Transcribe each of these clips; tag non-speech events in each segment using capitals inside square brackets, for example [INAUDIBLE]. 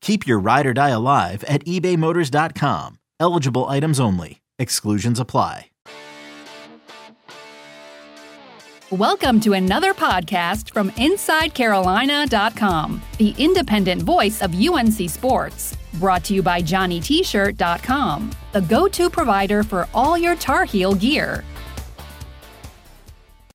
Keep your ride or die alive at ebaymotors.com. Eligible items only. Exclusions apply. Welcome to another podcast from InsideCarolina.com, the independent voice of UNC Sports. Brought to you by JohnnyT-shirt.com, the go-to provider for all your Tar Heel gear.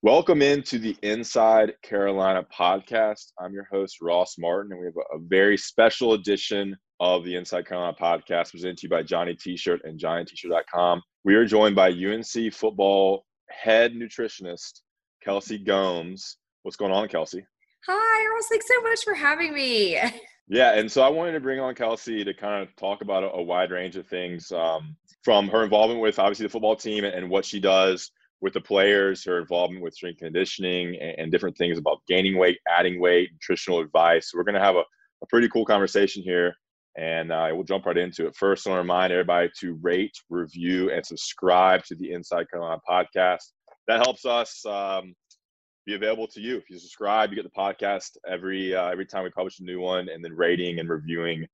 Welcome into the Inside Carolina podcast. I'm your host, Ross Martin, and we have a, very special edition of the Inside Carolina podcast presented to you by Johnny T-shirt and JohnnyT-shirt.com. We are joined by UNC football head nutritionist, Kelsey Gomes. What's going on, Kelsey? Hi, Ross. Thanks so much for having me. [LAUGHS] Yeah, and so I wanted to bring on Kelsey to kind of talk about a, a wide range of things um, from her involvement with obviously the football team and, and what she does with the players, her involvement with strength conditioning and, and different things about gaining weight, adding weight, nutritional advice. So we're going to have a, a, pretty cool conversation here, and uh, we'll jump right into it. First, I want to remind everybody to rate, review, and subscribe to the Inside Carolina podcast. That helps us um, be available to you. If you subscribe, you get the podcast every uh, every time we publish a new one, and then rating and reviewing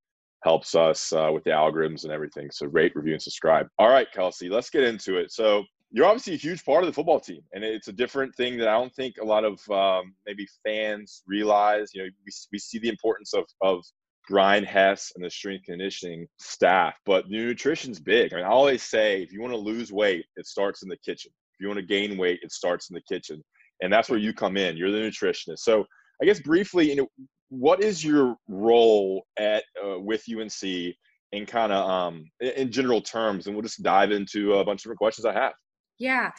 helps us uh, with the algorithms and everything. So rate, review, and subscribe. All right, Kelsey, let's get into it. So you're obviously a huge part of the football team, and it's a different thing that I don't think a lot of um, maybe fans realize. You know, we, we see the importance of of Brian Hess and the strength conditioning staff, but nutrition's big. I mean, I always say if you want to lose weight, it starts in the kitchen. If you want to gain weight, it starts in the kitchen, and that's where you come in. You're the nutritionist. So, I guess briefly, you know, what is your role at uh, with UNC in kind of um, in general terms, and we'll just dive into a bunch of different questions I have. Yeah.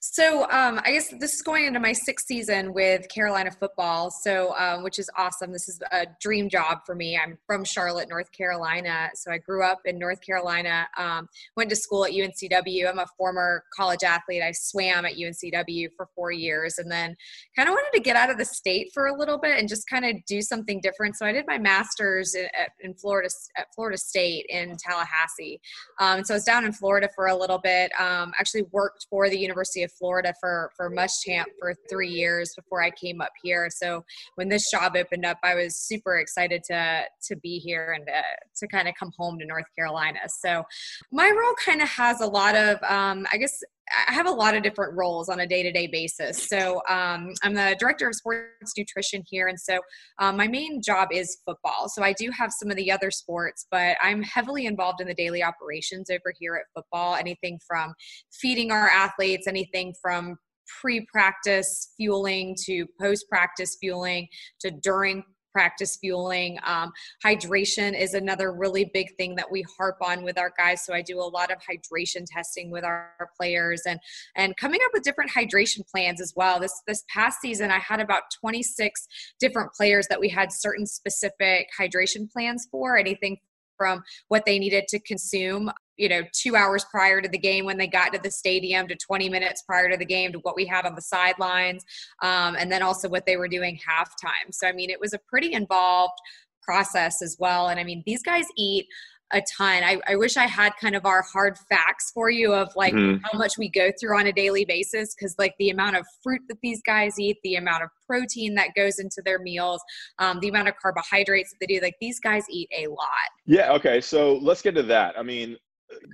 So um, I guess this is going into my sixth season with Carolina football, so um, which is awesome. This is a dream job for me. I'm from Charlotte, North Carolina, so I grew up in North Carolina. Um, went to school at UNCW. I'm a former college athlete. I swam at UNCW for four years, and then kind of wanted to get out of the state for a little bit and just kind of do something different. So I did my master's in, in Florida at Florida State in Tallahassee. Um, so I was down in Florida for a little bit. Um, actually worked for the University of Florida for for Muschamp for three years before I came up here. So when this job opened up, I was super excited to to be here and to, to kind of come home to North Carolina. So my role kind of has a lot of, um, I guess, I have a lot of different roles on a day to day basis. So um, I'm the director of sports nutrition here. And so um, my main job is football. So I do have some of the other sports, but I'm heavily involved in the daily operations over here at football. Anything from feeding our athletes, anything from pre practice fueling to post practice fueling to during practice fueling. Um, hydration is another really big thing that we harp on with our guys. So I do a lot of hydration testing with our, our players and and coming up with different hydration plans as well. This this past season, I had about 26 different players that we had certain specific hydration plans for. Anything from what they needed to consume you know two hours prior to the game when they got to the stadium to 20 minutes prior to the game to what we had on the sidelines um, and then also what they were doing halftime so i mean it was a pretty involved process as well and i mean these guys eat a ton. I, I, wish I had kind of our hard facts for you of like mm-hmm. how much we go through on a daily basis because like the amount of fruit that these guys eat, the amount of protein that goes into their meals, um, the amount of carbohydrates that they do, like these guys eat a lot. Yeah. Okay. So let's get to that. I mean,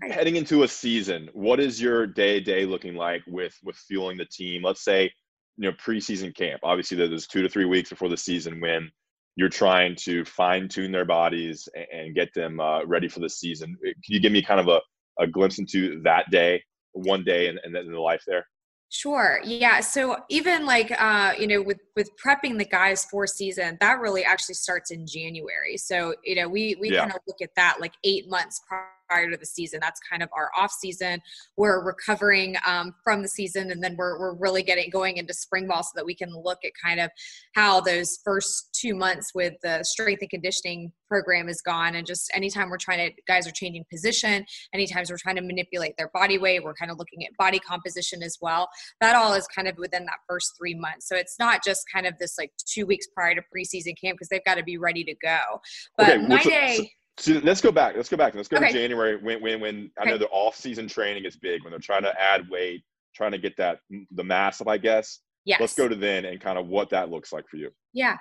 heading into a season, what is your day to day looking like with with fueling the team? Let's say, you know, preseason camp. Obviously, there's two to three weeks before the season when you're trying to fine tune their bodies and get them uh, ready for the season. Uh, can you give me kind of a, a glimpse into that day, one day, and, and then the life there? Sure. Yeah. So even like uh, you know, with with prepping the guys for season, that really actually starts in January. So you know, we we yeah. kind of look at that like eight months prior prior to the season. That's kind of our off season. We're recovering um, from the season, and then we're we're really getting going into spring ball so that we can look at kind of how those first two months with the strength and conditioning program is gone. And just anytime we're trying to guys are changing position, anytime we're trying to manipulate their body weight, we're kind of looking at body composition as well. That all is kind of within that first three months. So it's not just kind of this like two weeks prior to preseason camp because they've got to be ready to go. But okay, my day. So let's go back. Let's go back. Let's go okay. to January when when when I know the off season training is big when they're trying to add weight, trying to get that the mass up, I guess. Yes. Let's go to then and kind of what that looks like for you. Yeah.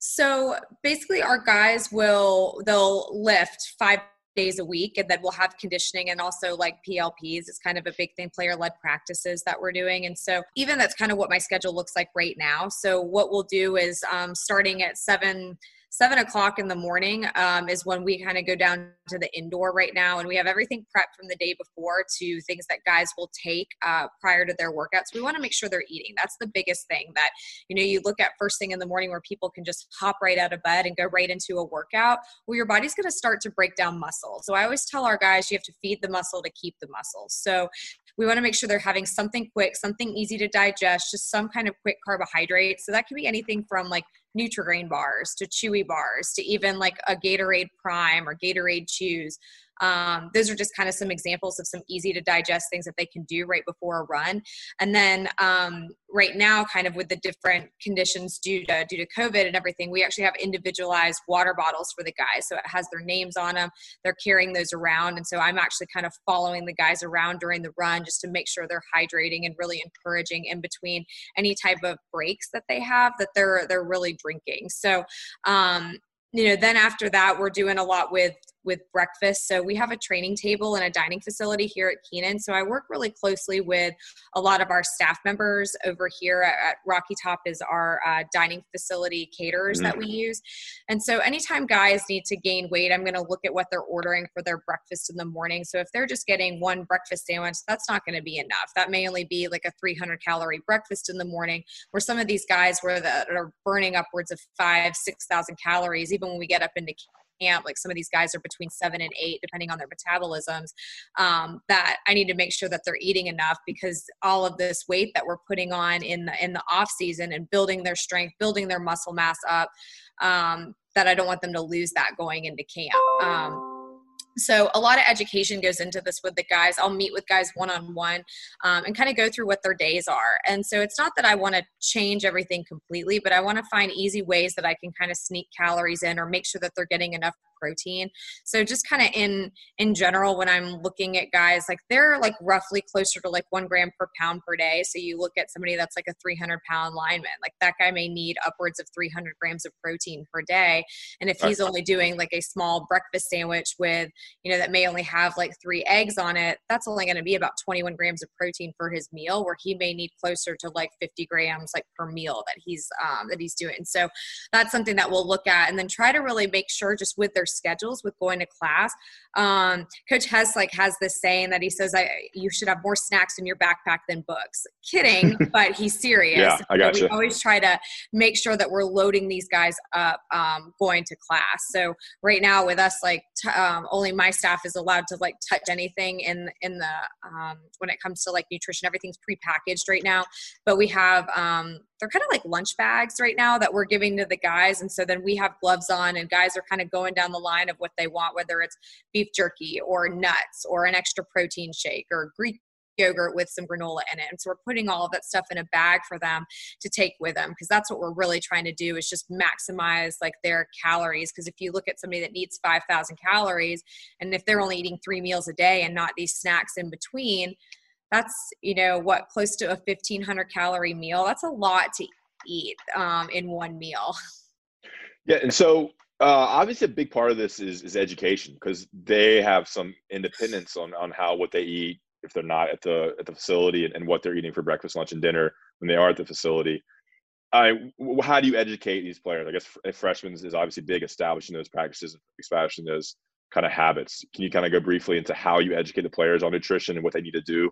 So basically our guys will they'll lift five days a week and then we'll have conditioning and also like PLPs is kind of a big thing player led practices that we're doing and so even that's kind of what my schedule looks like right now so what we'll do is um, starting at 7 seven o'clock in the morning um, is when we kind of go down to the indoor right now and we have everything prepped from the day before to things that guys will take uh, prior to their workouts. We want to make sure they're eating. That's the biggest thing that you know you look at first thing in the morning where people can just hop right out of bed and go right into a workout well your body's going to start to break down muscle. So i always tell our guys you have to feed the muscle to keep the muscle. So we want to make sure they're having something quick something easy to digest just some kind of quick carbohydrate. So that could be anything from like Nutrigrain bars to Chewy bars to even like a Gatorade Prime or Gatorade Chews um, those are just kind of some examples of some easy to digest things that they can do right before a run. And then um, right now, kind of with the different conditions due to due to COVID and everything, we actually have individualized water bottles for the guys. So it has their names on them. They're carrying those around, and so I'm actually kind of following the guys around during the run just to make sure they're hydrating and really encouraging in between any type of breaks that they have that they're they're really drinking. So um, you know then after that we're doing a lot with with breakfast. So we have a training table and a dining facility here at Kenan. So I work really closely with a lot of our staff members over here at, at Rocky Top is our uh, dining facility caterers mm-hmm. that we use. And so anytime guys need to gain weight, I'm going to look at what they're ordering for their breakfast in the morning. So if they're just getting one breakfast sandwich, that's not going to be enough. That may only be like a 300 calorie breakfast in the morning. Where some of these guys were that are burning upwards of five, six thousand calories, even when we get up into camp like some of these guys are between seven and eight depending on their metabolisms um, that i need to make sure that they're eating enough because all of this weight that we're putting on in the in the off season and building their strength building their muscle mass up um, that i don't want them to lose that going into camp. Um, so a lot of education goes into this with the guys. I'll meet with guys one-on-one um, and kind of go through what their days are. And so it's not that i want to change everything completely but i want to find easy ways that i can kind of sneak calories in or make sure that they're getting enough protein. So just kind of in in general, when I'm looking at guys, like they're like roughly closer to like one gram per pound per day. So you look at somebody that's like a 300 pound lineman, like that guy may need upwards of 300 grams of protein per day. And if he's only doing like a small breakfast sandwich with, you know, that may only have like three eggs on it, that's only going to be about 21 grams of protein for his meal, where he may need closer to like 50 grams like per meal that he's um, that he's doing. So that's something that we'll look at, and then try to really make sure just with their schedules with going to class. Um, Coach Hess like has this saying that he says, "I you should have more snacks in your backpack than books." Kidding, [LAUGHS] but he's serious. Yeah, I got We always try to make sure that we're loading these guys up um, going to class. So right now with us, like t- um, only my staff is allowed to like touch anything in in the um, when it comes to like nutrition. Everything's prepackaged right now, but we have um, they're kind of like lunch bags right now that we're giving to the guys and so then we have gloves on and guys are kind of going down the line of what they want whether it's beef jerky or nuts or an extra protein shake or greek yogurt with some granola in it. And so we're putting all of that stuff in a bag for them to take with them because that's what we're really trying to do is just maximize like their calories. Because if you look at somebody that needs 5,000 calories and if they're only eating three meals a day and not these snacks in between, that's you know what close to a 1500 calorie meal that's a lot to eat um, in one meal yeah and so uh, obviously a big part of this is, is education because they have some independence on, on how what they eat if they're not at the at the facility and, and what they're eating for breakfast lunch and dinner when they are at the facility I, how do you educate these players? I guess freshmen is obviously big, establishing those practices, establishing those kind of habits. Can you kind of go briefly into how you educate the players on nutrition and what they need to do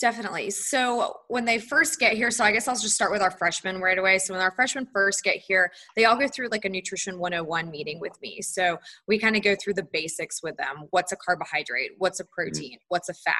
Definitely. So when they first get here, so I guess I'll just start with our freshmen right away. So when our freshmen first get here, they all go through like a nutrition 101 meeting with me. So we kind of go through the basics with them. What's a carbohydrate? What's a mm-hmm. protein? What's a fat?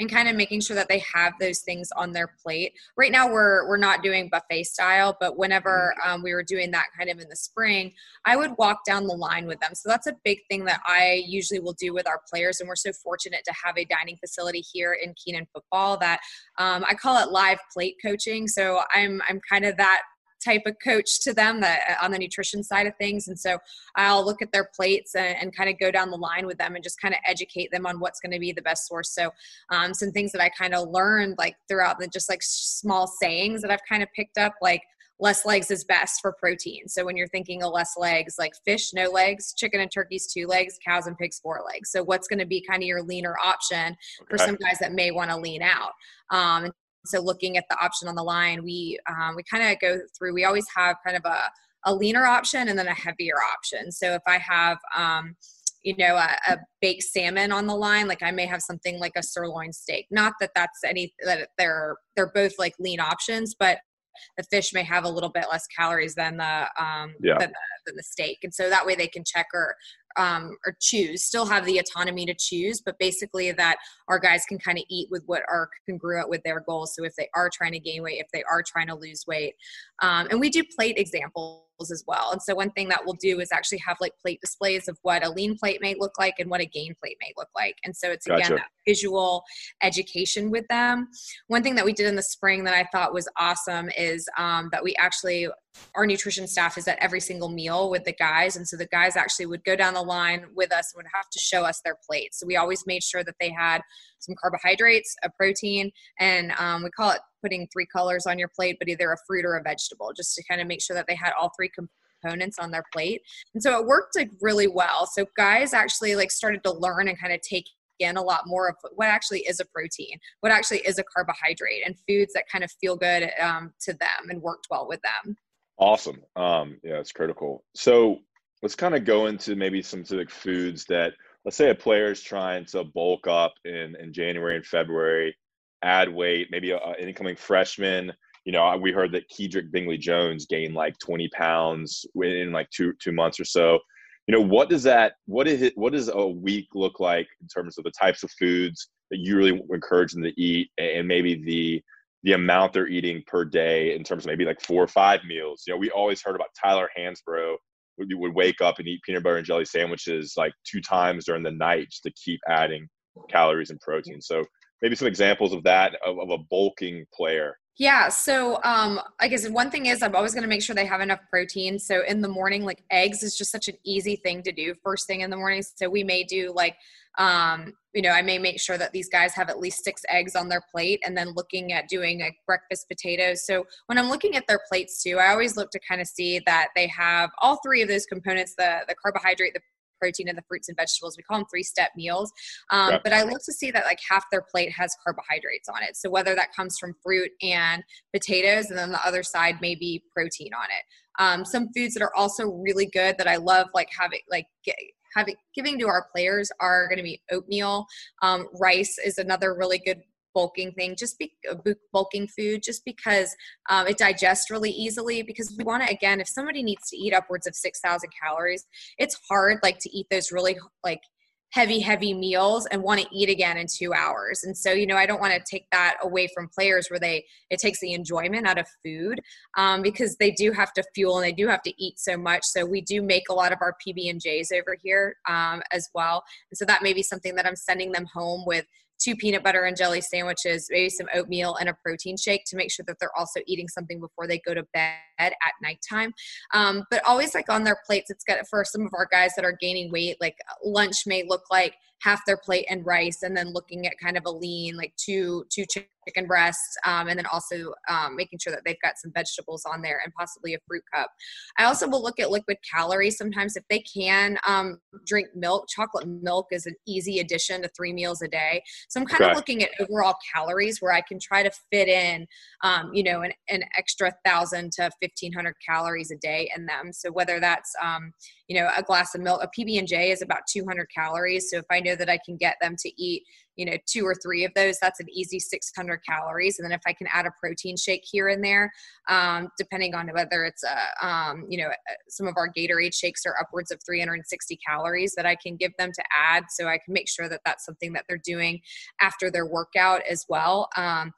And kind of making sure that they have those things on their plate. Right now we're we're not doing buffet style, but whenever mm-hmm. um, we were doing that kind of in the spring, I would walk down the line with them. So that's a big thing that I usually will do with our players. And we're so fortunate to have a dining facility here in Kenan football that um, I call it live plate coaching. So I'm I'm kind of that type of coach to them that uh, on the nutrition side of things and so i'll look at their plates and, and kind of go down the line with them and just kind of educate them on what's going to be the best source so um, some things that i kind of learned like throughout the just like small sayings that i've kind of picked up like less legs is best for protein. So when you're thinking of less legs, like fish, no legs, chicken and turkeys, two legs, cows and pigs, four legs. So what's going to be kind of your leaner option okay. for some guys that may want to lean out? Um, so looking at the option on the line, we um, we kind of go through. We always have kind of a a leaner option and then a heavier option. So if I have um, you know a, a, baked salmon on the line like i may have something like a sirloin steak not that that's any that they're they're both like lean options but the fish may have a little bit less calories than the um yeah. than, the, than the steak and so that way they can check or um, or choose, still have the autonomy to choose, but basically that our guys can kind of eat with what are congruent with their goals. So if they are trying to gain weight, if they are trying to lose weight, um, and we do plate examples as well. And so one thing that we'll do is actually have like plate displays of what a lean plate may look like and what a gain plate may look like. And so it's again that visual education with them. One thing that we did in the spring that I thought was awesome is um, that we actually our nutrition staff is at every single meal with the guys and so the guys actually would go down the line with us and would have to show us their plate so we always made sure that they had some carbohydrates a protein and um, we call it putting three colors on your plate but either a fruit or a vegetable just to kind of make sure that they had all three components on their plate. And so it worked like really well. So guys actually like started to learn and kind of take in a lot more of what actually is a protein, what actually is a carbohydrate, and foods that kind of feel good um, to them and worked well with them. Awesome. Um, yeah, it's critical. So let's kind of go into maybe some specific foods that, let's say, a player is trying to bulk up in in January and February, add weight. Maybe an incoming freshman. You know, we heard that Kedrick Bingley Jones gained like 20 pounds in like two two months or so. You know, what does that? What is it? What does a week look like in terms of the types of foods that you really encourage them to eat, and maybe the the amount they're eating per day in terms of maybe like four or five meals. You know, we always heard about Tyler Hansbrough would, would wake up and eat peanut butter and jelly sandwiches like two times during the night just to keep adding calories and protein. So maybe some examples of that of, of a bulking player. Yeah. So, um, I guess one thing is I'm always going to make sure they have enough protein. So in the morning, like eggs is just such an easy thing to do first thing in the morning. So we may do like um, you know, I may make sure that these guys have at least six eggs on their plate and then looking at doing a breakfast potatoes. So when I'm looking at their plates too, I always look to kind of see that they have all three of those components, the, the carbohydrate, the protein and the fruits and vegetables. We call them three step meals. Um, But I look to see that like half their plate has carbohydrates on it. So whether that comes from fruit and potatoes, and then the other side may be protein on it. Um, some foods that are also really good that I love, like having like having giving to our players are going to be oatmeal. Um, rice is another really good bulking thing just be uh, bulking food just because um, it digests really easily because we want to again if somebody needs to eat upwards of 6000 calories it's hard like to eat those really like heavy heavy meals and want to eat again in two hours. And so you know i don't want to take that away from players where they it takes the enjoyment out of food um, because they do have to fuel and they do have to eat so much. So we do make a lot of our pb and j's over here um, as well. And so that may be something that i'm sending them home with two peanut butter and jelly sandwiches, maybe some oatmeal and a protein shake to make sure that they're also eating something before they go to bed at nighttime. Um, but always like on their plates, it's got for some of our guys that are gaining weight, like lunch may look like half their plate and rice and then looking at kind of a lean like two two chicken breasts um, and then also um, making sure that they've got some vegetables on there and possibly a fruit cup. I also will look at liquid calories sometimes. If they can um, drink milk chocolate milk is an easy addition to three meals a day. So i'm kind okay. of looking at overall calories where i can try to fit in um, you know an, an extra thousand to 1500 calories a day in them. So whether that's um, you know a glass of milk a pb&j is about 200 calories so if i know that I can get them to eat, you know, two or three of those, that's an easy 600 calories. And then if I can add a protein shake here and there, um, depending on whether it's a, um, you know, uh, some of our Gatorade shakes are upwards of 360 calories that I can give them to add. So I can make sure that that's something that they're doing after their workout as well. Um,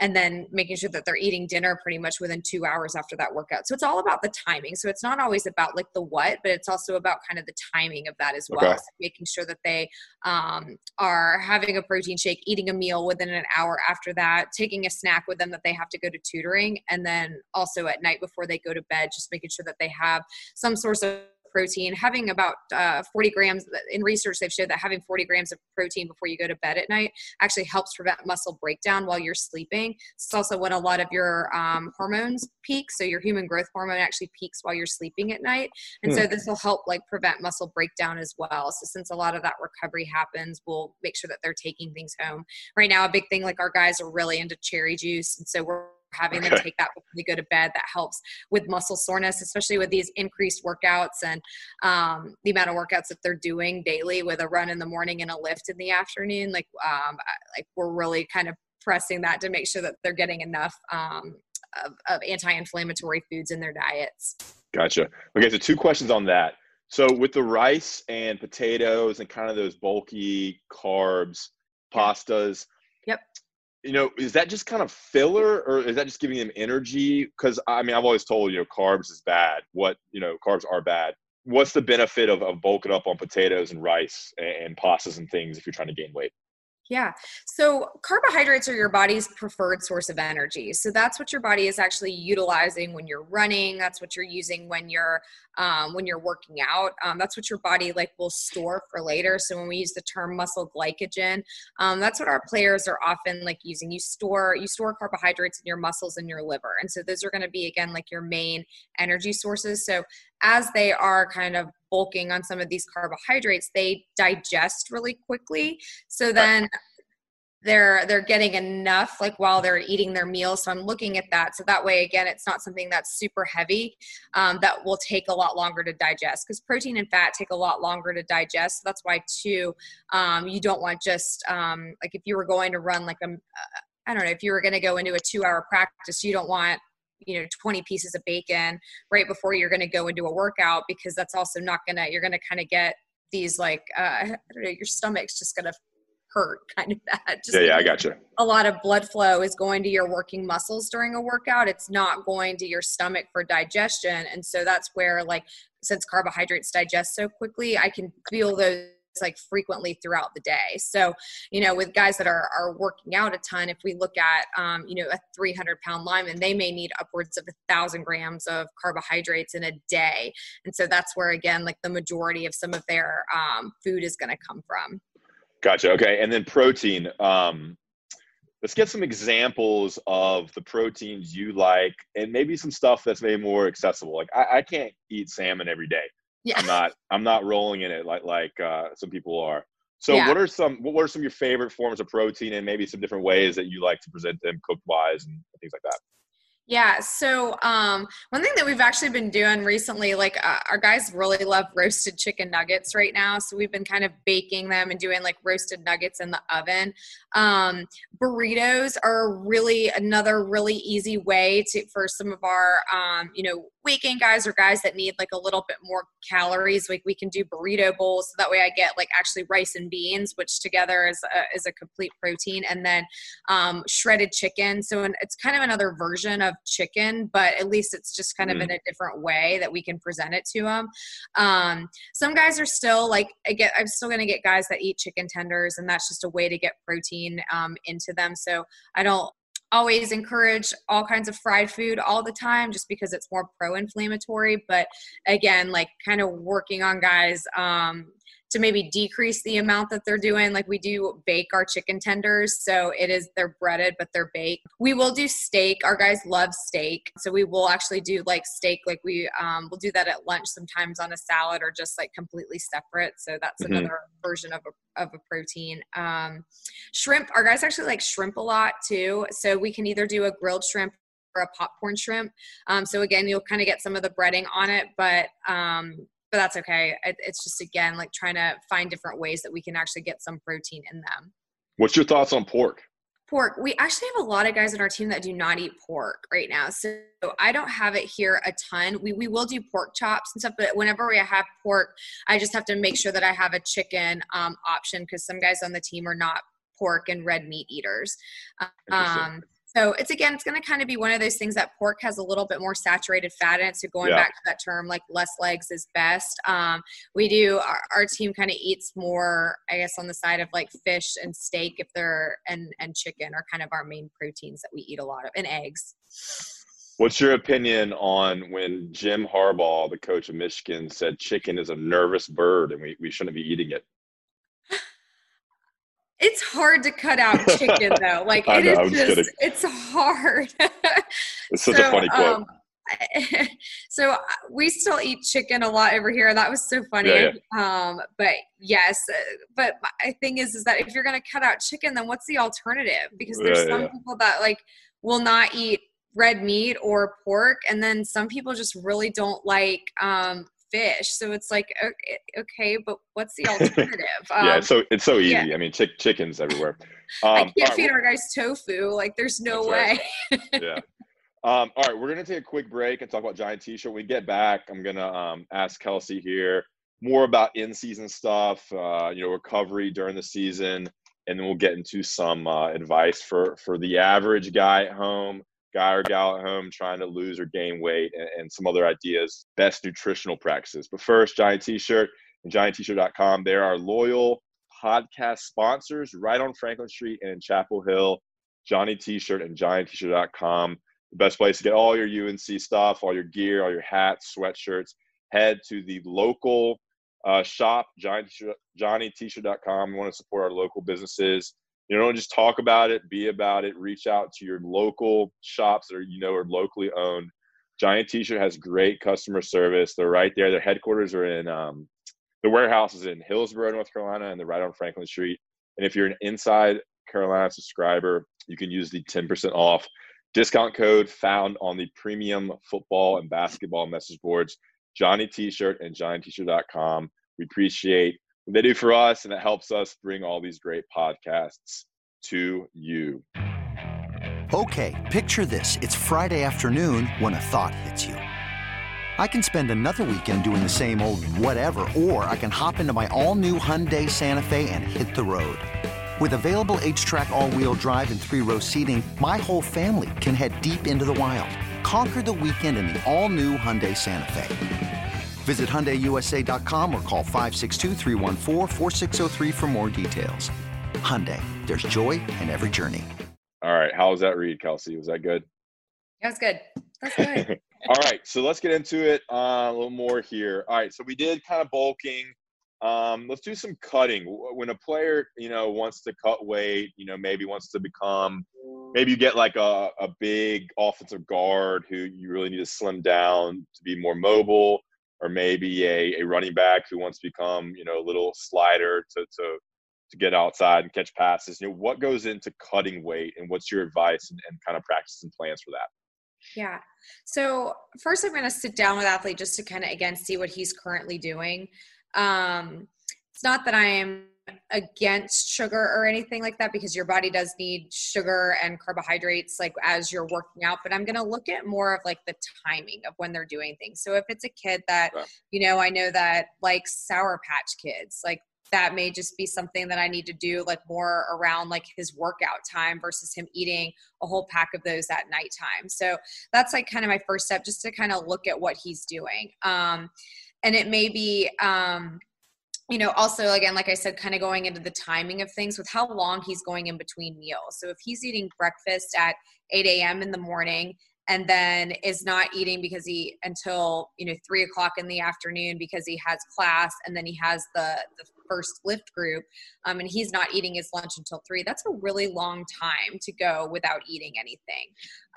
and then making sure that they're eating dinner pretty much within two hours after that workout. So it's all about the timing. So it's not always about like the what, but it's also about kind of the timing of that as well. Okay. So making sure that they um, are having a protein shake, eating a meal within an hour after that, taking a snack with them that they have to go to tutoring, and then also at night before they go to bed, just making sure that they have some source of protein, having about uh, 40 grams in research, they've showed that having 40 grams of protein before you go to bed at night actually helps prevent muscle breakdown while you're sleeping. It's also when a lot of your um, hormones peak. So your human growth hormone actually peaks while you're sleeping at night. And so hmm. this will help like prevent muscle breakdown as well. So since a lot of that recovery happens, we'll make sure that they're taking things home. Right now, a big thing like our guys are really into cherry juice. And so we're having them take that before they go to bed that helps with muscle soreness especially with these increased workouts and um, the amount of workouts that they're doing daily with a run in the morning and a lift in the afternoon like um, like we're really kind of pressing that to make sure that they're getting enough um, of, of anti-inflammatory foods in their diets. Gotcha. Okay so two questions on that. So with the rice and potatoes and kind of those bulky carbs pastas yep you know, is that just kind of filler or is that just giving them energy? Because I mean, I've always told you know, carbs is bad. What you know, carbs are bad. What's the benefit of, of bulking up on potatoes and rice and, and pastas and things if you're trying to gain weight? Yeah. So carbohydrates are your body's preferred source of energy. So that's what your body is actually utilizing when you're running. That's what you're using when you're um, when you're working out. Um, that's what your body like will store for later. So when we use the term muscle glycogen, um, that's what our players are often like using. You store you store carbohydrates in your muscles and your liver, and so those are going to be again like your main energy sources. So as they are kind of bulking on some of these carbohydrates, they digest really quickly. So then they're they're getting enough like while they're eating their meals. So i'm looking at that. So that way again it's not something that's super heavy um, that will take a lot longer to digest because protein and fat take a lot longer to digest. So that's why too um, you don't want just um, like if you were going to run like a i don't know if you were going to go into a two hour practice you don't want you know 20 pieces of bacon right before you're going to go into a workout because that's also not going to you're going to kind of get these like uh, [LAUGHS] I don't know your stomach's just going to hurt kind of that just yeah yeah i got you a lot of blood flow is going to your working muscles during a workout. It's not going to your stomach for digestion. And so that's where like since carbohydrates digest so quickly i can feel those like frequently throughout the day. So, you know, with guys that are, are working out a ton, if we look at, um, you know, a 300 pound lineman, they may need upwards of a thousand grams of carbohydrates in a day. And so that's where, again, like the majority of some of their um, food is going to come from. Gotcha. Okay. And then protein. Um, let's get some examples of the proteins you like and maybe some stuff that's maybe more accessible. Like I, I can't eat salmon every day. Yeah. I'm not I'm not rolling in it like like uh, some people are. So yeah. what are some what are some of your favorite forms of protein and maybe some different ways that you like to present them cooked wise and things like that? Yeah. So um, one thing that we've actually been doing recently, like uh, our guys really love roasted chicken nuggets right now. So we've been kind of baking them and doing like roasted nuggets in the oven. Um, burritos are really another really easy way to for some of our um, you know weekend guys or guys that need like a little bit more calories like we can do burrito bowls. So that way i get like actually rice and beans which together is a, is a complete protein. And then um, shredded chicken. So it's kind of another version of chicken but at least it's just kind mm. of in a different way that we can present it to them um, some guys are still like i get i'm still going to get guys that eat chicken tenders and that's just a way to get protein um, into them. So i don't always encourage all kinds of fried food all the time just because it's more pro-inflammatory but again like kind of working on guys um, to maybe decrease the amount that they're doing. Like we do bake our chicken tenders. So it is, they're breaded, but they're baked. We will do steak. Our guys love steak. So we will actually do like steak. Like we, um, we'll do that at lunch sometimes on a salad or just like completely separate. So that's mm-hmm. another version of a, of a protein. Um, shrimp, our guys actually like shrimp a lot too. So we can either do a grilled shrimp or a popcorn shrimp. Um, so again, you'll kind of get some of the breading on it, but um, but that's okay. It, it's just again like trying to find different ways that we can actually get some protein in them. What's your thoughts on pork? pork we actually have a lot of guys on our team that do not eat pork right now so i don't have it here a ton we, we will do pork chops and stuff but whenever we have pork i just have to make sure that i have a chicken um, option because some guys on the team are not pork and red meat eaters um, so it's again, it's going to kind of be one of those things that pork has a little bit more saturated fat in it. So going yeah. back to that term, like less legs is best. Um, we do our, our team kind of eats more, I guess, on the side of like fish and steak if they're and and chicken are kind of our main proteins that we eat a lot of, and eggs. What's your opinion on when Jim Harbaugh, the coach of Michigan, said chicken is a nervous bird and we, we shouldn't be eating it? It's hard to cut out chicken though. [LAUGHS] Like it know, is just, it's hard. [LAUGHS] it's such so, a funny quote. Um, [LAUGHS] so uh, we still eat chicken a lot over here. That was so funny. Yeah, yeah. Um, but yes, uh, but my thing is, is that if you're going to cut out chicken, then what's the alternative? Because there's yeah, some people that like will not eat red meat or pork, and then some people just really don't like um, fish. So it's like, okay, but what's the [LAUGHS] alternative? Um, yeah, so it's so easy. Yeah. I mean, chick- chickens everywhere. [LAUGHS] Um, I can't feed right, our guys tofu. Like, there's no way. Right. [LAUGHS] yeah. Um, all right, we're gonna take a quick break and talk about Johnny T-shirt. When we get back, I'm gonna um, ask Kelsey here more about in-season stuff, uh, you know, recovery during the season, and then we'll get into some uh, advice for for the average guy at home guy or gal at home trying to lose or gain weight and, and some other ideas, best nutritional practices. But first, Johnny T-shirt and johnnyt-shirt.com. They're our loyal podcast sponsors right on Franklin Street and in Chapel Hill. Johnny T-shirt and johnnyt-shirt.com. The best place to get all your UNC stuff, all your gear, all your hats, sweatshirts. Head to the local uh, shop, johnnyt-shirt.com. We want to support our local businesses you know, don't just talk about it, be about it, reach out to your local shops that are, you know, are locally owned. Johnny T-shirt has great customer service. They're right there. Their headquarters are in, um, the warehouse is in Hillsborough, North Carolina, and they're right on Franklin Street. And if you're an inside Carolina subscriber, you can use the 10% off discount code found on the premium football and basketball message boards, Johnny T-shirt and johnnyt-shirt.com. We appreciate they do for us, and it helps us bring all these great podcasts to you. Okay, picture this. It's Friday afternoon when a thought hits you. I can spend another weekend doing the same old whatever, or I can hop into my all new Hyundai Santa Fe and hit the road. With available HTRAC, all wheel drive, and three row seating, my whole family can head deep into the wild. Conquer the weekend in the all new Hyundai Santa Fe. Visit HyundaiUSA.com or call 562 for more details. Hyundai, there's joy in every journey. All right. How was that read, Kelsey? Was that good? That was good. That's good. [LAUGHS] [LAUGHS] All right. So let's get into it uh, a little more here. All right. So we did kind of bulking. Um, let's do some cutting. When a player, you know, wants to cut weight, you know, maybe wants to become, maybe you get like a, a big offensive guard who you really need to slim down to be more mobile or maybe a, a running back who wants to become, you know, a little slider to, to, to get outside and catch passes. You know, what goes into cutting weight and what's your advice and, and kind of practice and plans for that? Yeah. So first I'm going to sit down with athlete just to kind of, again, see what he's currently doing. Um, it's not that I am against sugar or anything like that because your body does need sugar and carbohydrates like as you're working out but i'm going to look at more of like the timing of when they're doing things. So if it's a kid that you know i know that like sour patch kids like that may just be something that i need to do like more around like his workout time versus him eating a whole pack of those at nighttime. So that's like kind of my first step just to kind of look at what he's doing. Um and it may be um you know, also again, like I said, kind of going into the timing of things with how long he's going in between meals. So if he's eating breakfast at 8 a.m. in the morning and then is not eating because he until you know three o'clock in the afternoon because he has class and then he has the, the first lift group um, and he's not eating his lunch until three. That's a really long time to go without eating anything.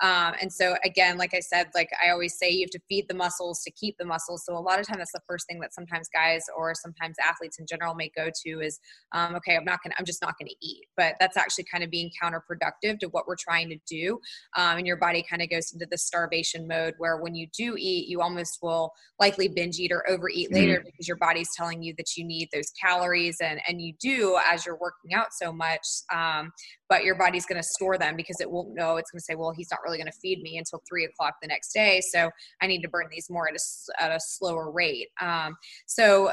Um, and so again like i said like i always say you have to feed the muscles to keep the muscles. So a lot of time that's the first thing that sometimes guys or sometimes athletes in general may go to is um, okay i'm not gonna i'm just not gonna eat. But that's actually kind of being counterproductive to what we're trying to do um, and your body kind of goes into the starvation mode where when you do eat you almost will likely binge eat or overeat mm-hmm. later because your body's telling you that you need those calories and and you do as you're working out so much um, but your body's going to store them because it won't know. It's going to say well he's not really going to feed me until three o'clock the next day so i need to burn these more at a, at a slower rate. Um, so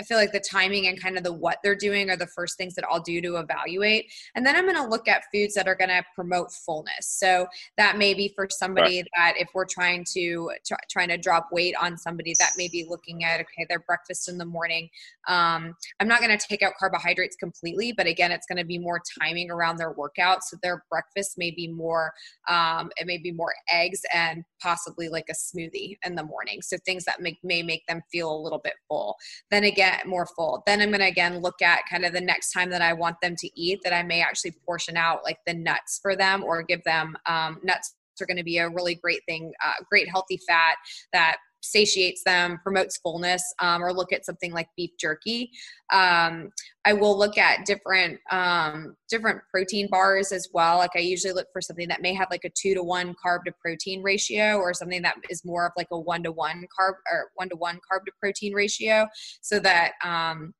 I feel like the timing and kind of the what they're doing are the first things that I'll do to evaluate. And then I'm going to look at foods that are going to promote fullness. So that may be for somebody right. that if we're trying to try, trying to drop weight on somebody that may be looking at okay their breakfast in the morning. Um, I'm not going to take out carbohydrates completely, but again, it's going to be more timing around their workout. So their breakfast may be more um, it may be more eggs and possibly like a smoothie in the morning. So things that make, may make them feel a little bit full. Then again get more full. Then I'm going to again look at kind of the next time that I want them to eat that I may actually portion out like the nuts for them or give them um, nuts are going to be a really great thing, uh, great healthy fat that satiates them, promotes fullness, um, or look at something like beef jerky. Um, I will look at different um, different protein bars as well. Like I usually look for something that may have like a two to one carb to protein ratio, or something that is more of like a one to one carb or one to one carb to protein ratio, so that um,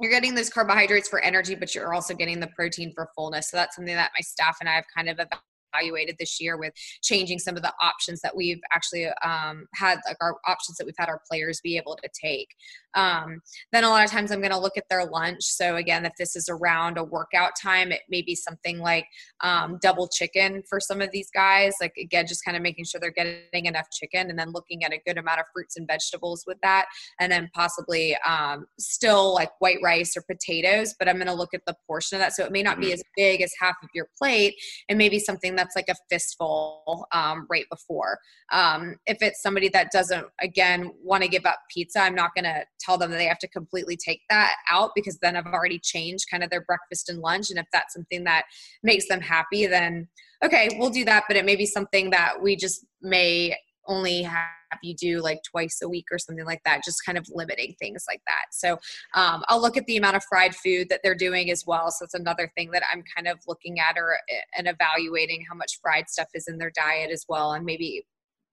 you're getting those carbohydrates for energy, but you're also getting the protein for fullness. So that's something that my staff and I have kind of evaluated this year with changing some of the options that we've actually um, had, like our options that we've had our players be able to take. Um, then a lot of times I'm going to look at their lunch. So again, if this is around a workout time, it may be something like um, double chicken for some of these guys. Like again, just kind of making sure they're getting enough chicken, and then looking at a good amount of fruits and vegetables with that, and then possibly um, still like white rice or potatoes. But I'm going to look at the portion of that. So it may not be mm-hmm. as big as half of your plate, and maybe something that's like a fistful um, right before. Um, if it's somebody that doesn't again want to give up pizza, I'm not going to tell them that they have to completely take that out because then I've already changed kind of their breakfast and lunch. And if that's something that makes them happy, then okay, we'll do that. But it may be something that we just may only have you do like twice a week or something like that, just kind of limiting things like that. So um, I'll look at the amount of fried food that they're doing as well. So it's another thing that I'm kind of looking at or and evaluating how much fried stuff is in their diet as well, and maybe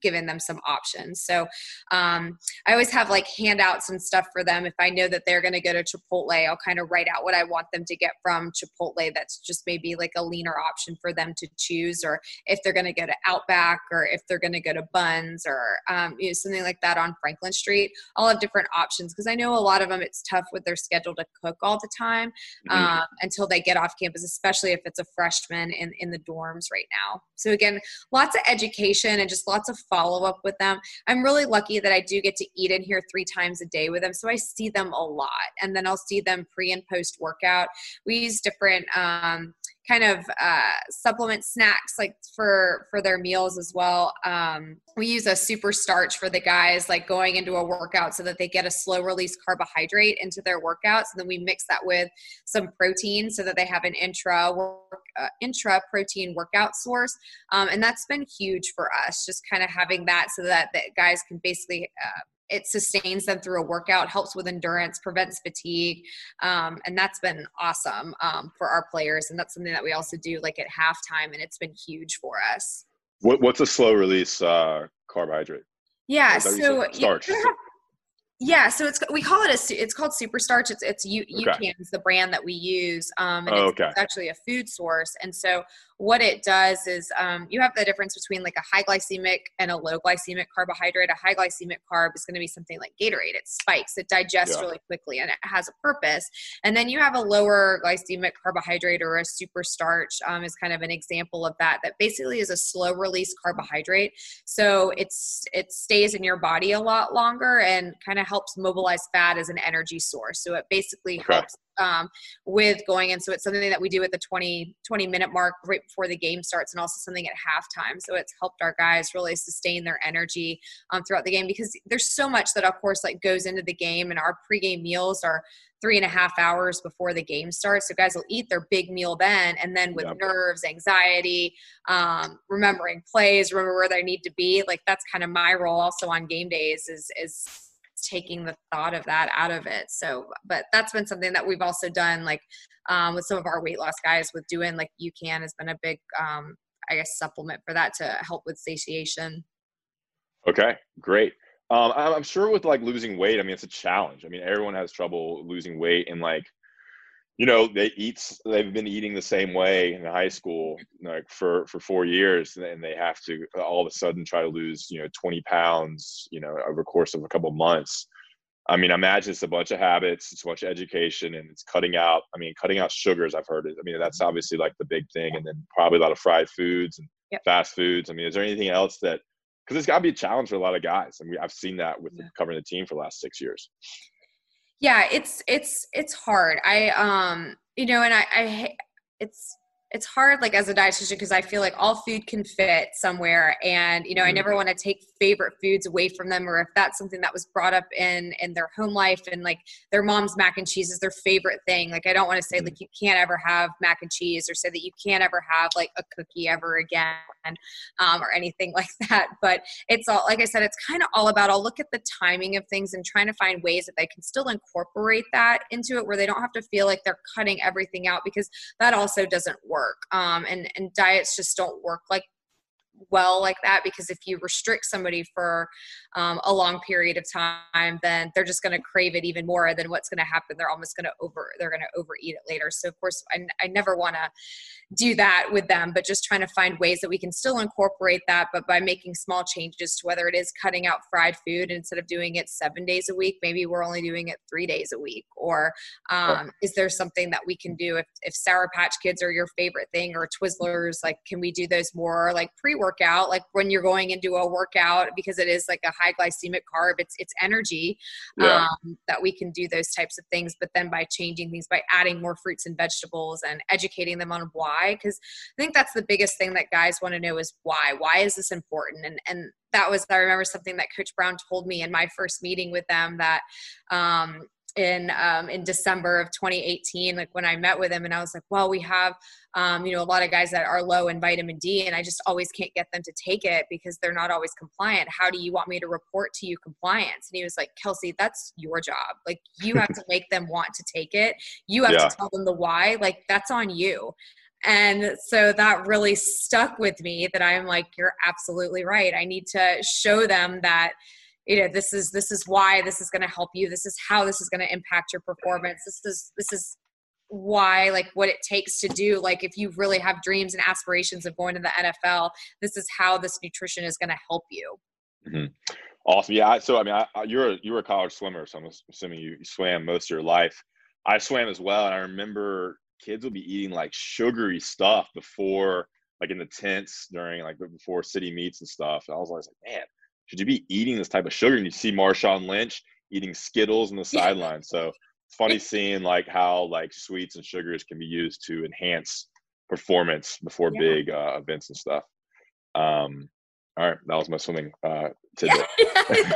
given them some options. So um, I always have like handouts and stuff for them. If I know that they're going to go to Chipotle, I'll kind of write out what I want them to get from Chipotle. That's just maybe like a leaner option for them to choose, or if they're going to go to Outback, or if they're going to go to Buns, or um, you know something like that on Franklin Street. I'll have different options because I know a lot of them. It's tough with their schedule to cook all the time mm-hmm. um, until they get off campus, especially if it's a freshman in in the dorms right now. So again, lots of education and just lots of follow up with them. I'm really lucky that I do get to eat in here three times a day with them. So I see them a lot. And then I'll see them pre and post workout. We use different um, kind of uh, supplement snacks like for for their meals as well. Um, we use a super starch for the guys like going into a workout so that they get a slow release carbohydrate into their workouts and then we mix that with some protein so that they have an intra work, uh, intra protein workout source. Um, and that's been huge for us just kind of having that so that, that guys can basically uh, it sustains them through a workout, helps with endurance, prevents fatigue, um, and that's been awesome um, for our players. And that's something that we also do like at halftime, and it's been huge for us. What, what's a slow release uh, carbohydrate? Yeah, so starch. Yeah, so it's we call it a it's called super starch. It's it's U, okay. UCAN is the brand that we use, um, and oh, it's, okay. it's, actually a food source. And so what it does is um, you have the difference between like a high glycemic and a low glycemic carbohydrate. A high glycemic carb is going to be something like Gatorade. It spikes, it digests yeah. really quickly, and it has a purpose. And then you have a lower glycemic carbohydrate or a super starch um, is kind of an example of that. That basically is a slow release carbohydrate. So it's it stays in your body a lot longer and kind of helps mobilize fat as an energy source. So it basically okay. helps um, with going in. So it's something that we do at the 20, 20 minute mark right before the game starts and also something at halftime. So it's helped our guys really sustain their energy um, throughout the game because there's so much that of course like goes into the game and our pregame meals are three and a half hours before the game starts. So guys will eat their big meal then, and then with yep. nerves, anxiety, um, remembering plays, remember where they need to be. Like that's kind of my role also on game days is is taking the thought of that out of it. So, but that's been something that we've also done like um, with some of our weight loss guys with doing like you can has been a big, um, I guess, supplement for that to help with satiation. Okay, great. Um, I'm sure with like losing weight, I mean, it's a challenge. I mean, everyone has trouble losing weight and like, you know, they eat, they've been eating the same way in high school, like for, for four years and they have to all of a sudden try to lose, you know, 20 pounds, you know, over the course of a couple of months. I mean, i imagine it's a bunch of habits, it's a bunch of education, and it's cutting out. I mean, cutting out sugars. I've heard it. I mean, that's mm-hmm. obviously like the big thing, and then probably a lot of fried foods and yep. fast foods. I mean, is there anything else that because it's got to be a challenge for a lot of guys. I mean, I've seen that with yeah. covering the team for the last six years. Yeah, it's it's it's hard. I um, you know, and I, I it's it's hard like as a dietitian because I feel like all food can fit somewhere and you know I never mm-hmm. want to take favorite foods away from them or if that's something that was brought up in in their home life and like their mom's mac and cheese is their favorite thing like I don't want to say mm-hmm. like you can't ever have mac and cheese or say that you can't ever have like a cookie ever again um, or anything [LAUGHS] like that but it's all like I said it's kind of all about I'll look at the timing of things and trying to find ways that they can still incorporate that into it where they don't have to feel like they're cutting everything out because that also doesn't work work um, and and diets just don't work like well like that because if you restrict somebody for um, a long period of time then they're just going to crave it even more and then what's going to happen. They're almost going to over they're going to overeat it later. So of course i, I never want to do that with them but just trying to find ways that we can still incorporate that but by making small changes to whether it is cutting out fried food instead of doing it seven days a week maybe we're only doing it three days a week or um, is there something that we can do? If, if sour patch kids are your favorite thing or twizzlers like can we do those more like pre-workout like when you're going into a workout because it is like a high glycemic carb it's it's energy yeah. um, that we can do those types of things but then by changing things by adding more fruits and vegetables and educating them on why because i think that's the biggest thing that guys want to know is why why is this important and and that was i remember something that coach brown told me in my first meeting with them that um, in um, in December of 2018, like when I met with him, and I was like, well, we have um, you know a lot of guys that are low in vitamin D, and I just always can't get them to take it because they're not always compliant. How do you want me to report to you compliance? And he was like, Kelsey, that's your job. Like you have to [LAUGHS] make them want to take it. You have yeah. to tell them the why. Like that's on you. And so that really stuck with me that I'm like, you're absolutely right. I need to show them that you know this is this is why this is going to help you. This is how this is going to impact your performance. This is this is why like what it takes to do like if you really have dreams and aspirations of going to the NFL this is how this nutrition is going to help you. Mm-hmm. awesome. Yeah so I mean I, you're a, you were a college swimmer so I'm assuming you, you swam most of your life. I swam as well and I remember kids would be eating like sugary stuff before like in the tents during like before city meets and stuff. And I was always like man should you be eating this type of sugar? And you see Marshawn Lynch eating Skittles on the sideline. So it's funny seeing like how like sweets and sugars can be used to enhance performance before yeah. big uh, events and stuff. Um, all right, that was my swimming uh, [LAUGHS] tidbit. [LAUGHS]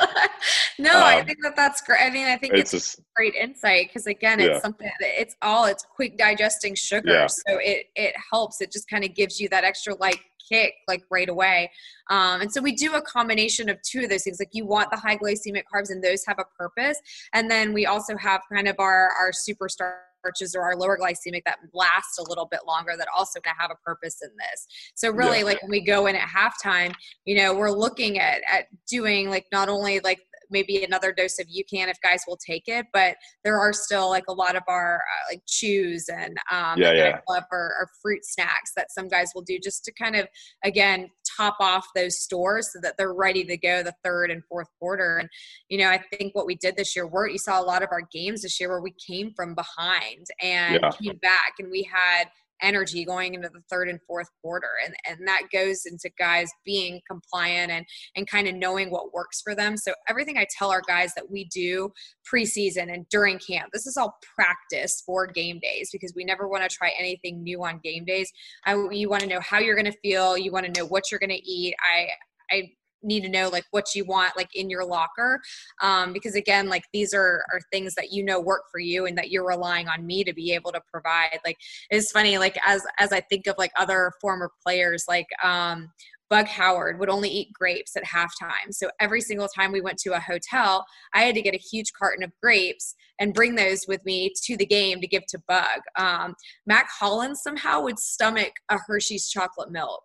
no, um, I think that that's great. I mean, I think it's, it's great insight because again, it's yeah. something. It's all it's quick digesting sugar, yeah. so it it helps. It just kind of gives you that extra like kick like right away. Um, and so we do a combination of two of those things. Like you want the high glycemic carbs, and those have a purpose. And then we also have kind of our our super starches or our lower glycemic that last a little bit longer that also to have a purpose in this. So really yeah. like when we go in at halftime, you know, we're looking at at doing like not only like maybe another dose of UCAN if guys will take it. But there are still like a lot of our uh, like chews and um, yeah, yeah. or, or fruit snacks that some guys will do just to kind of again top off those stores so that they're ready to go the third and fourth quarter. And you know, I think what we did this year, were you saw a lot of our games this year where we came from behind and yeah. came back, and we had energy going into the third and fourth quarter. And and that goes into guys being compliant and and kind of knowing what works for them. So everything i tell our guys that we do preseason and during camp this is all practice for game days because we never want to try anything new on game days. I, you want to know how you're going to feel. You want to know what you're going to eat. I I need to know like what you want like in your locker um, because again like these are are things that you know work for you and that you're relying on me to be able to provide like it's funny like as as i think of like other former players like um Bug Howard would only eat grapes at halftime. So every single time we went to a hotel, I had to get a huge carton of grapes and bring those with me to the game to give to Bug. Um, Mack Hollins somehow would stomach a Hershey's chocolate milk.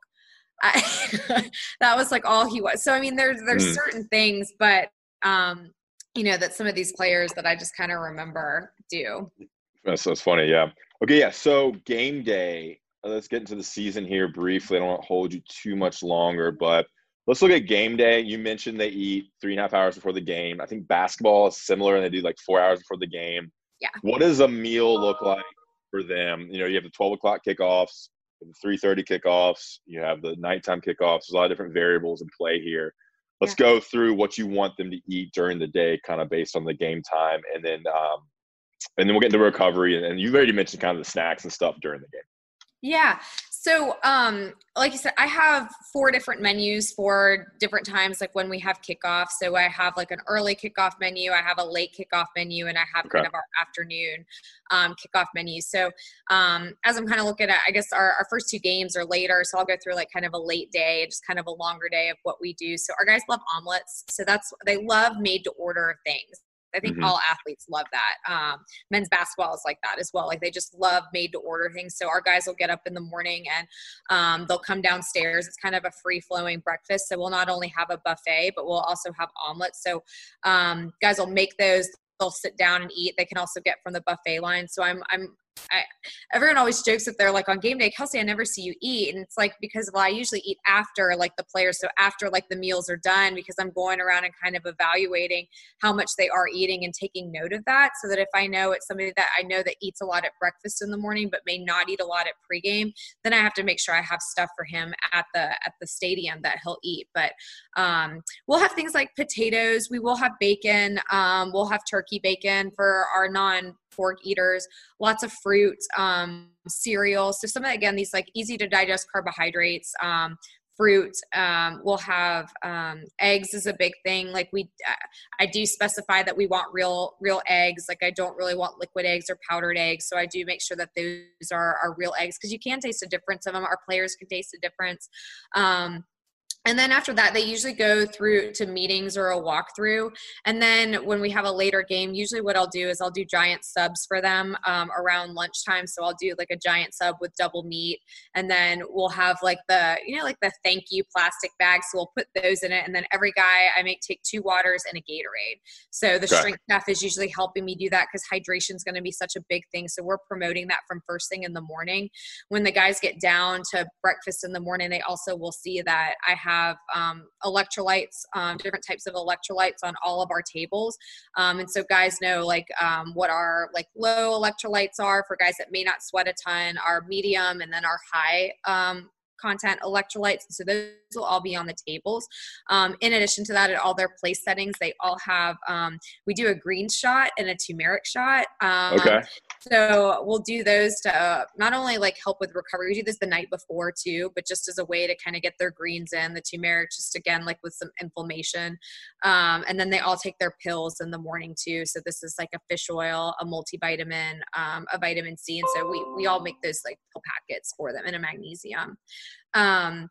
I, [LAUGHS] that was like all he was. So I mean, there's there's mm. certain things, but um, you know that some of these players that I just kind of remember do. That's that's funny, yeah. Okay, yeah. So game day. Uh, let's get into the season here briefly. I don't want to hold you too much longer, but let's look at game day. You mentioned they eat three and a half hours before the game. I think basketball is similar, and they do like four hours before the game. Yeah. What does a meal look like for them? You know, you have the twelve o'clock kickoffs the 3:30 kickoffs. You have the nighttime kickoffs. There's a lot of different variables in play here. Let's yeah. go through what you want them to eat during the day, kind of based on the game time, and then um, and then we'll get into recovery. And, and you've already mentioned kind of the snacks and stuff during the game. Yeah. So, um, like you said, I have four different menus for different times, like when we have kickoff. So I have like an early kickoff menu, I have a late kickoff menu, and I have okay. kind of our afternoon um, kickoff menu. So um, as I'm kind of looking at, I guess our, our first two games are later, so I'll go through like kind of a late day, just kind of a longer day of what we do. So our guys love omelets, so that's they love made to order things. I think mm-hmm. all athletes love that. Um, men's basketball is like that as well. Like they just love made to order things. So our guys will get up in the morning and um, they'll come downstairs. It's kind of a free flowing breakfast. So we'll not only have a buffet, but we'll also have omelets. So um, guys will make those. They'll sit down and eat. They can also get from the buffet line. So I'm I'm I, everyone always jokes that they're like on game day, Kelsey, I never see you eat. And it's like because well, I usually eat after like the players. So after like the meals are done, because I'm going around and kind of evaluating how much they are eating and taking note of that. So that if I know it's somebody that I know that eats a lot at breakfast in the morning, but may not eat a lot at pregame, then I have to make sure I have stuff for him at the at the stadium that he'll eat. But um, we'll have things like potatoes. We will have bacon. Um, we'll have turkey bacon for our non pork eaters, lots of fruit, um, cereal. So some of again these like easy to digest carbohydrates. Um, fruit um, we'll have um, eggs is a big thing like we i do specify that we want real real eggs like i don't really want liquid eggs or powdered eggs so i do make sure that those are, are real eggs because you can taste a difference of them our players can taste a difference um, and then after that, they usually go through to meetings or a walkthrough. And then when we have a later game, usually what I'll do is I'll do giant subs for them um, around lunchtime. So I'll do like a giant sub with double meat. And then we'll have like the, you know, like the thank you plastic bags. So we'll put those in it. And then every guy, I make take two waters and a Gatorade. So the okay. strength staff is usually helping me do that because hydration is going to be such a big thing. So we're promoting that from first thing in the morning. When the guys get down to breakfast in the morning, they also will see that I have have um, electrolytes, um, different types of electrolytes on all of our tables. Um, and so guys know like um, what our like low electrolytes are for guys that may not sweat a ton, our medium, and then our high um, content electrolytes. So those will all be on the tables. Um, in addition to that, at all their place settings, they all have, um, we do a green shot and a turmeric shot. Um, okay. So we'll do those to uh, not only like help with recovery, we do this the night before too, but just as a way to kind of get their greens in, the turmeric just again, like with some inflammation. Um, and then they all take their pills in the morning too. So this is like a fish oil, a multivitamin, um, a vitamin C. And so we, we all make those like pill packets for them and a magnesium. Um,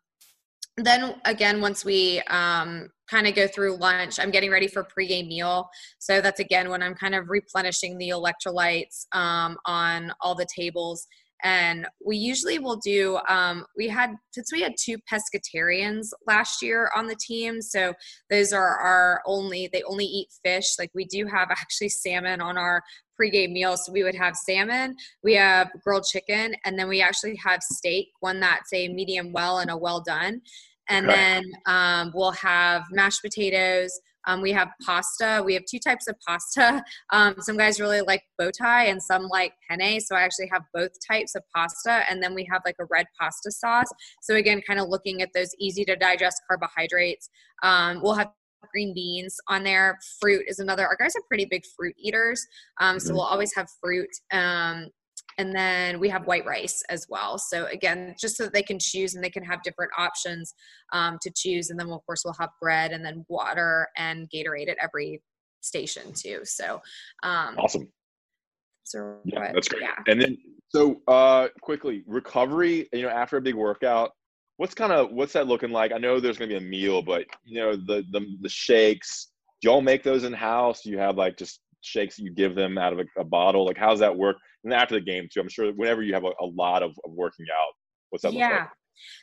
then again, once we um, kind of go through lunch, I'm getting ready for pregame meal. So that's again when I'm kind of replenishing the electrolytes um, on all the tables. And we usually will do, um, we had, since we had two pescatarians last year on the team. So those are our only, they only eat fish. Like we do have [LAUGHS] actually salmon on our pregame meal. So we would have salmon, we have grilled chicken, and then we actually have steak, one that's a medium well and a well done. And Okay. then um, we'll have mashed potatoes. Um, we have pasta. We have two types of pasta. [LAUGHS] Um, some guys really like bow tie, and some like penne. So I actually have both types of pasta, and then we have like a red pasta sauce. So again, kind of looking at those easy to digest carbohydrates. Um, we'll have green beans on there. Fruit is another. Our guys are pretty big fruit eaters, um, so Mhm. we'll always have fruit. Um, and then we have white rice as well. So again, just so that they can choose and they can have different options um, to choose. And then of course we'll have bread and then water and Gatorade at every station too. So um, Awesome. so Yeah, what- that's great. Yeah. And then, so uh, quickly, recovery. You know, after a big workout, what's kind of what's that looking like? I know there's gonna be a meal, but you know, the the the shakes. Do y'all make those in house? Do you have like just shakes you give them out of a, a bottle? Like, how's that work? And after the game too, I'm sure whenever you have a, a lot of, of working out, what's that look yeah. like?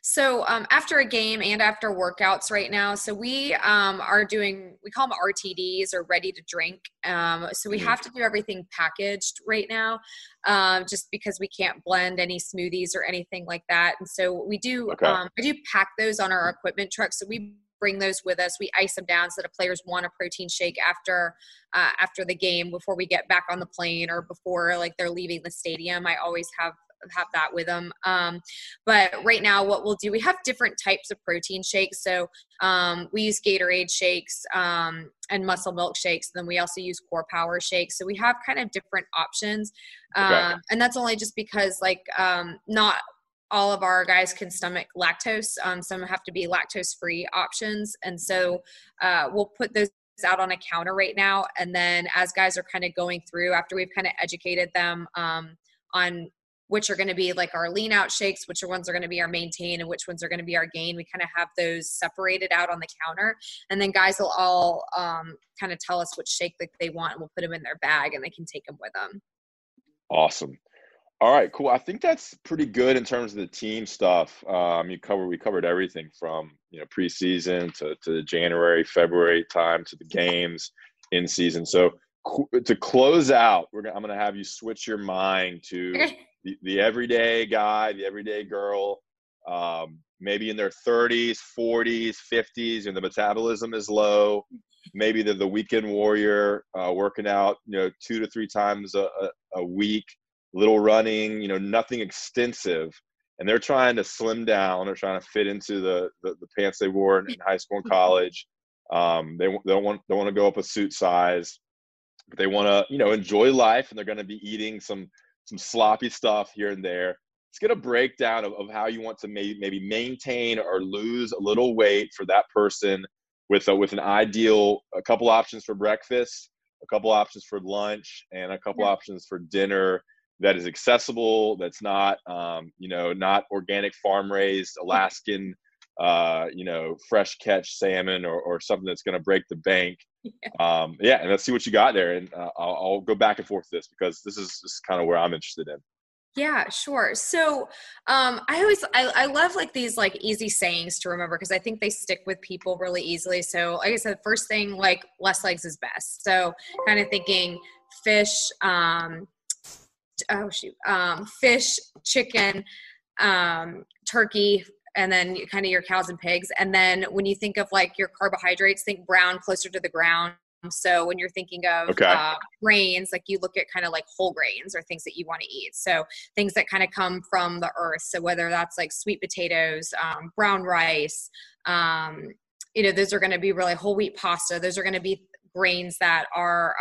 So um, after a game and after workouts right now, so we um, are doing we call them RTDs or ready to drink. Um, so we Mhm. have to do everything packaged right now, um, just because we can't blend any smoothies or anything like that. And so we do Okay. um, I do pack those on our equipment truck. So we bring those with us. We ice them down so that if players want a protein shake after uh, after the game before we get back on the plane or before like they're leaving the stadium. I always have have that with them. Um, but right now, what we'll do, we have different types of protein shakes. So um, we use Gatorade shakes um, and muscle milk shakes. And then we also use Core Power shakes. So we have kind of different options. Okay. Um, and that's only just because, like, um, not all of our guys can stomach lactose. Um, some have to be lactose free options. And so uh, we'll put those out on a counter right now. And then as guys are kind of going through, after we've kind of educated them um, on which are going to be like our lean out shakes, which ones are going to be our maintain, and which ones are going to be our gain. We kind of have those separated out on the counter, and then guys will all um, kind of tell us which shake that they want, and we'll put them in their bag, and they can take them with them. Awesome. All right, cool. I think that's pretty good in terms of the team stuff. Um, you cover we covered everything from you know preseason to to the January, February time to the games in season. So to close out, we're gonna, I'm going to have you switch your mind to [LAUGHS] the, the everyday guy, the everyday girl, um, maybe in their 30s, 40s, 50s, and the metabolism is low. Maybe they're the weekend warrior, uh, working out, you know, two to three times a, a, a week, little running, you know, nothing extensive. And they're trying to slim down. They're trying to fit into the, the, the pants they wore in, in high school and [LAUGHS] college. Um, they, they don't want they want to go up a suit size, but they want to you know enjoy life, and they're going to be eating some some sloppy stuff here and there. Let's get a breakdown of, of how you want to maybe maybe maintain or lose a little weight for that person with a, with an ideal a couple options for breakfast, a couple options for lunch, and a couple Yeah. options for dinner that is accessible. That's not um, you know not organic farm raised [LAUGHS] Alaskan uh, you know fresh catch salmon or, or something that's going to break the bank. Yeah. Um, yeah, and let's see what you got there, and uh, I'll, I'll go back and forth this because this is, this is kind of where I'm interested in. Yeah, sure. So um, I always I, I love like these like easy sayings to remember because I think they stick with people really easily. So like I said, first thing like less legs is best. So kind of thinking fish, um, oh shoot, um, fish, chicken, um, turkey, and then kind of your cows and pigs. And then when you think of like your carbohydrates, think brown closer to the ground. So when you're thinking of Okay. uh, grains, like you look at kind of like whole grains or things that you want to eat. So things that kind of come from the earth. So whether that's like sweet potatoes, um, brown rice, um, you know, those are going to be really whole wheat pasta. Those are going to be grains that are,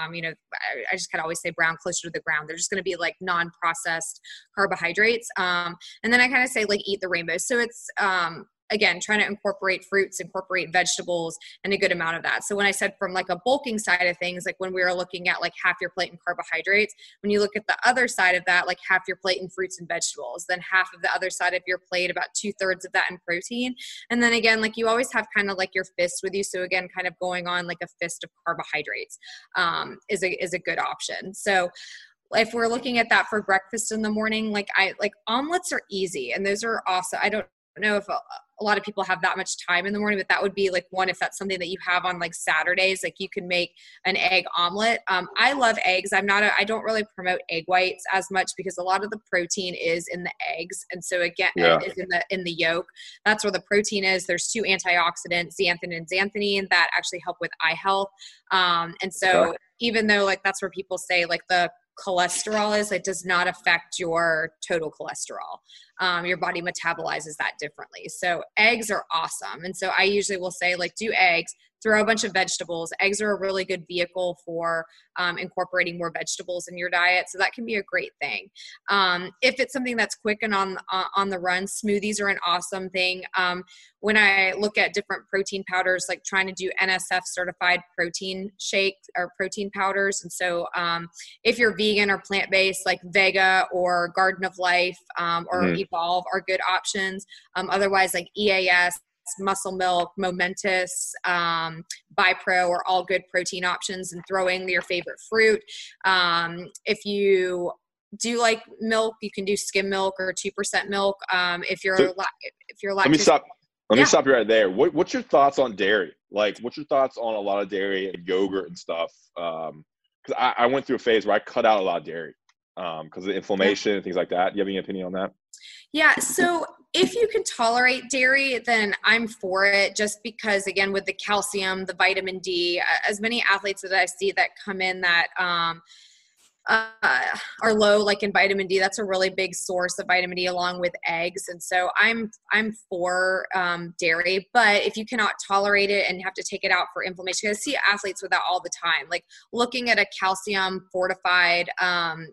um, you know, I, I just kind of always say brown closer to the ground. They're just going to be like non-processed carbohydrates. Um, and then I kind of say like eat the rainbow. So it's um, again trying to incorporate fruits, incorporate vegetables, and a good amount of that. So when I said from like a bulking side of things, like when we were looking at like half your plate in carbohydrates, when you look at the other side of that, like half your plate in fruits and vegetables, then half of the other side of your plate, about two thirds of that in protein. And then again, like you always have kind of like your fist with you. So again, kind of going on like a fist of carbohydrates um, is a is a good option. So if we're looking at that for breakfast in the morning, like I like omelets are easy and those are also I don't know if a, lot of people have that much time in the morning, but that would be like one if that's something that you have on like Saturdays, like you can make an egg omelet. Um, I love eggs. I'm not a, I don't really promote egg whites as much because a lot of the protein is in the eggs, and so again, yeah. is in the in the yolk. That's where the protein is. There's two antioxidants, zeaxanthin and xanthine, that actually help with eye health. Um, and so even though like that's where people say like the cholesterol is it does not affect your total cholesterol um, your body metabolizes that differently so eggs are awesome and so i usually will say like do eggs throw a bunch of vegetables. Eggs are a really good vehicle for um, incorporating more vegetables in your diet, so that can be a great thing. Um, if it's something that's quick and on uh, on the run, smoothies are an awesome thing. Um, when I look at different protein powders, like trying to do NSF certified protein shakes or protein powders, and so um, if you're vegan or plant based, like Vega or Garden of Life um, or mm-hmm. Evolve are good options. Um, otherwise, like EAS muscle milk, momentous, um, Bipro are all good protein options and throw in your favorite fruit. Um, if you do like milk, you can do skim milk or 2% milk. Um, if you're, so, if you're lactose. Let me stop. Let yeah. me stop you right there. What, what's your thoughts on dairy? Like, what's your thoughts on a lot of dairy and yogurt and stuff? Um, cause I, I went through a phase where I cut out a lot of dairy um, because of inflammation yeah. and things like that. Do you have any opinion on that? Yeah. So if you can tolerate dairy, then I'm for it just because, again, with the calcium, the vitamin D, as many athletes that I see that come in that, um, uh, are low like in vitamin d that's a really big source of vitamin d along with eggs and so i'm i'm for um, dairy but if you cannot tolerate it and have to take it out for inflammation i see athletes with that all the time like looking at a calcium fortified um,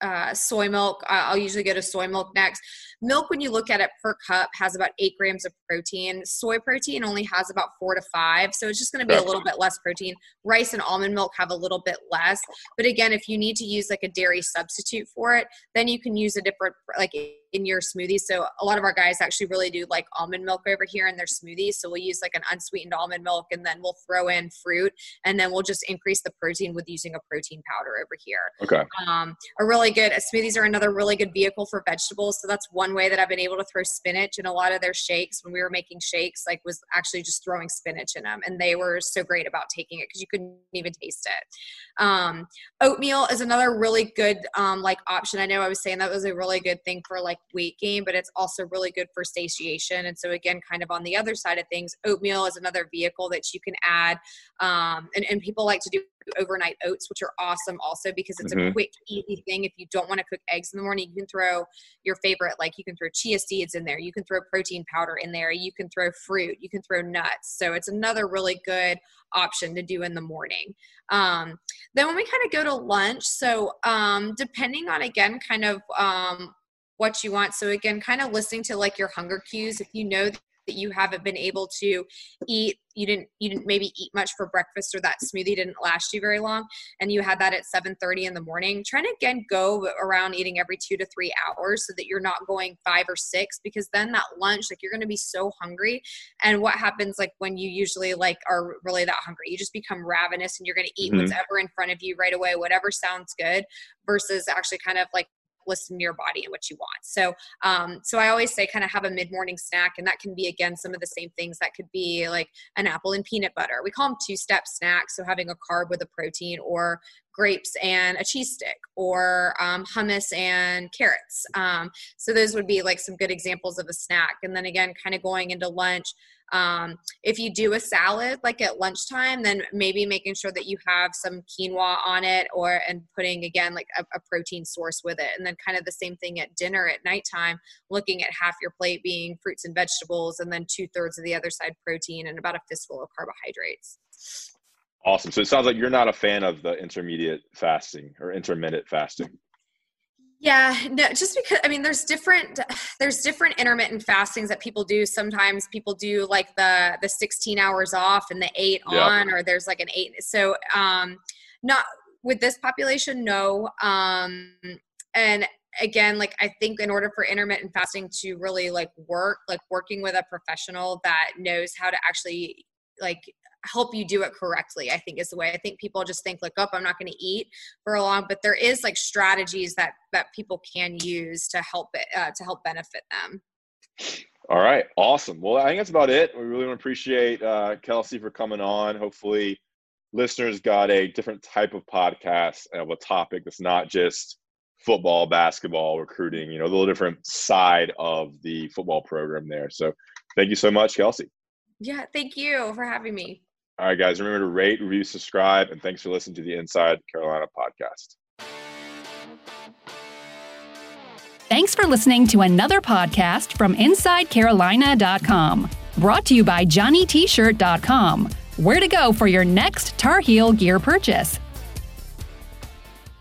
uh, soy milk. I'll usually go to soy milk next. Milk, when you look at it per cup, has about eight grams of protein. Soy protein only has about four to five. So it's just going to be a little bit less protein. Rice and almond milk have a little bit less. But again, if you need to use like a dairy substitute for it, then you can use a different, like in your smoothies. So a lot of our guys actually really do like almond milk over here in their smoothies. So we'll use like an unsweetened almond milk and then we'll throw in fruit and then we'll just increase the protein with using a protein powder over here. Okay. Um, a really good smoothies are another really good vehicle for vegetables. So that's one way that I've been able to throw spinach in a lot of their shakes when we were making shakes, like was actually just throwing spinach in them. And they were so great about taking it because you couldn't even taste it. Um, oatmeal is another really good um, like option. I know I was saying that was a really good thing for like weight gain, but it's also really good for satiation. And so, again, kind of on the other side of things, oatmeal is another vehicle that you can add. Um, and, and people like to do overnight oats, which are awesome also because it's mm-hmm. a quick, easy thing. If you don't want to cook eggs in the morning, you can throw your favorite, like you can throw chia seeds in there, you can throw protein powder in there, you can throw fruit, you can throw nuts. So it's another really good option to do in the morning. Um, then when we kind of go to lunch, so um, depending on again, kind of um, what you want. So again, kind of listening to like your hunger cues. If you know that you haven't been able to eat you didn't you didn't maybe eat much for breakfast or that smoothie didn't last you very long and you had that at 7:30 in the morning trying to again go around eating every 2 to 3 hours so that you're not going 5 or 6 because then that lunch like you're going to be so hungry and what happens like when you usually like are really that hungry you just become ravenous and you're going to eat mm-hmm. whatever in front of you right away whatever sounds good versus actually kind of like listen to your body and what you want. So, um, so I always say kind of have a mid morning snack, and that can be again some of the same things. That could be like an apple and peanut butter. We call them two step snacks. So having a carb with a protein, or grapes and a cheese stick, or um, hummus and carrots. Um, so those would be like some good examples of a snack. And then again, kind of going into lunch. Um, if you do a salad like at lunchtime, then maybe making sure that you have some quinoa on it or and putting again like a, a protein source with it. And then kind of the same thing at dinner at nighttime, looking at half your plate being fruits and vegetables and then two thirds of the other side protein and about a fistful of carbohydrates. Awesome. So it sounds like you're not a fan of the intermediate fasting or intermittent fasting. Yeah, no, just because I mean there's different there's different intermittent fastings that people do. Sometimes people do like the the 16 hours off and the 8 yeah. on or there's like an 8 so um not with this population no um and again like i think in order for intermittent fasting to really like work like working with a professional that knows how to actually like help you do it correctly i think is the way i think people just think like oh i'm not going to eat for a long but there is like strategies that that people can use to help it uh, to help benefit them All right, awesome. Well, I think that's about it. We really want to appreciate uh, Kelsey for coming on. Hopefully, listeners got a different type of podcast of a topic that's not just football, basketball, recruiting. You know, a little different side of the football program there. So, thank you so much, Kelsey. Yeah, thank you for having me. All right, guys, remember to rate, review, subscribe, and thanks for listening to the Inside Carolina podcast. Thanks for listening to another podcast from InsideCarolina.com. Brought to you by JohnnyT-shirt.com. Where to go for your next Tar Heel gear purchase.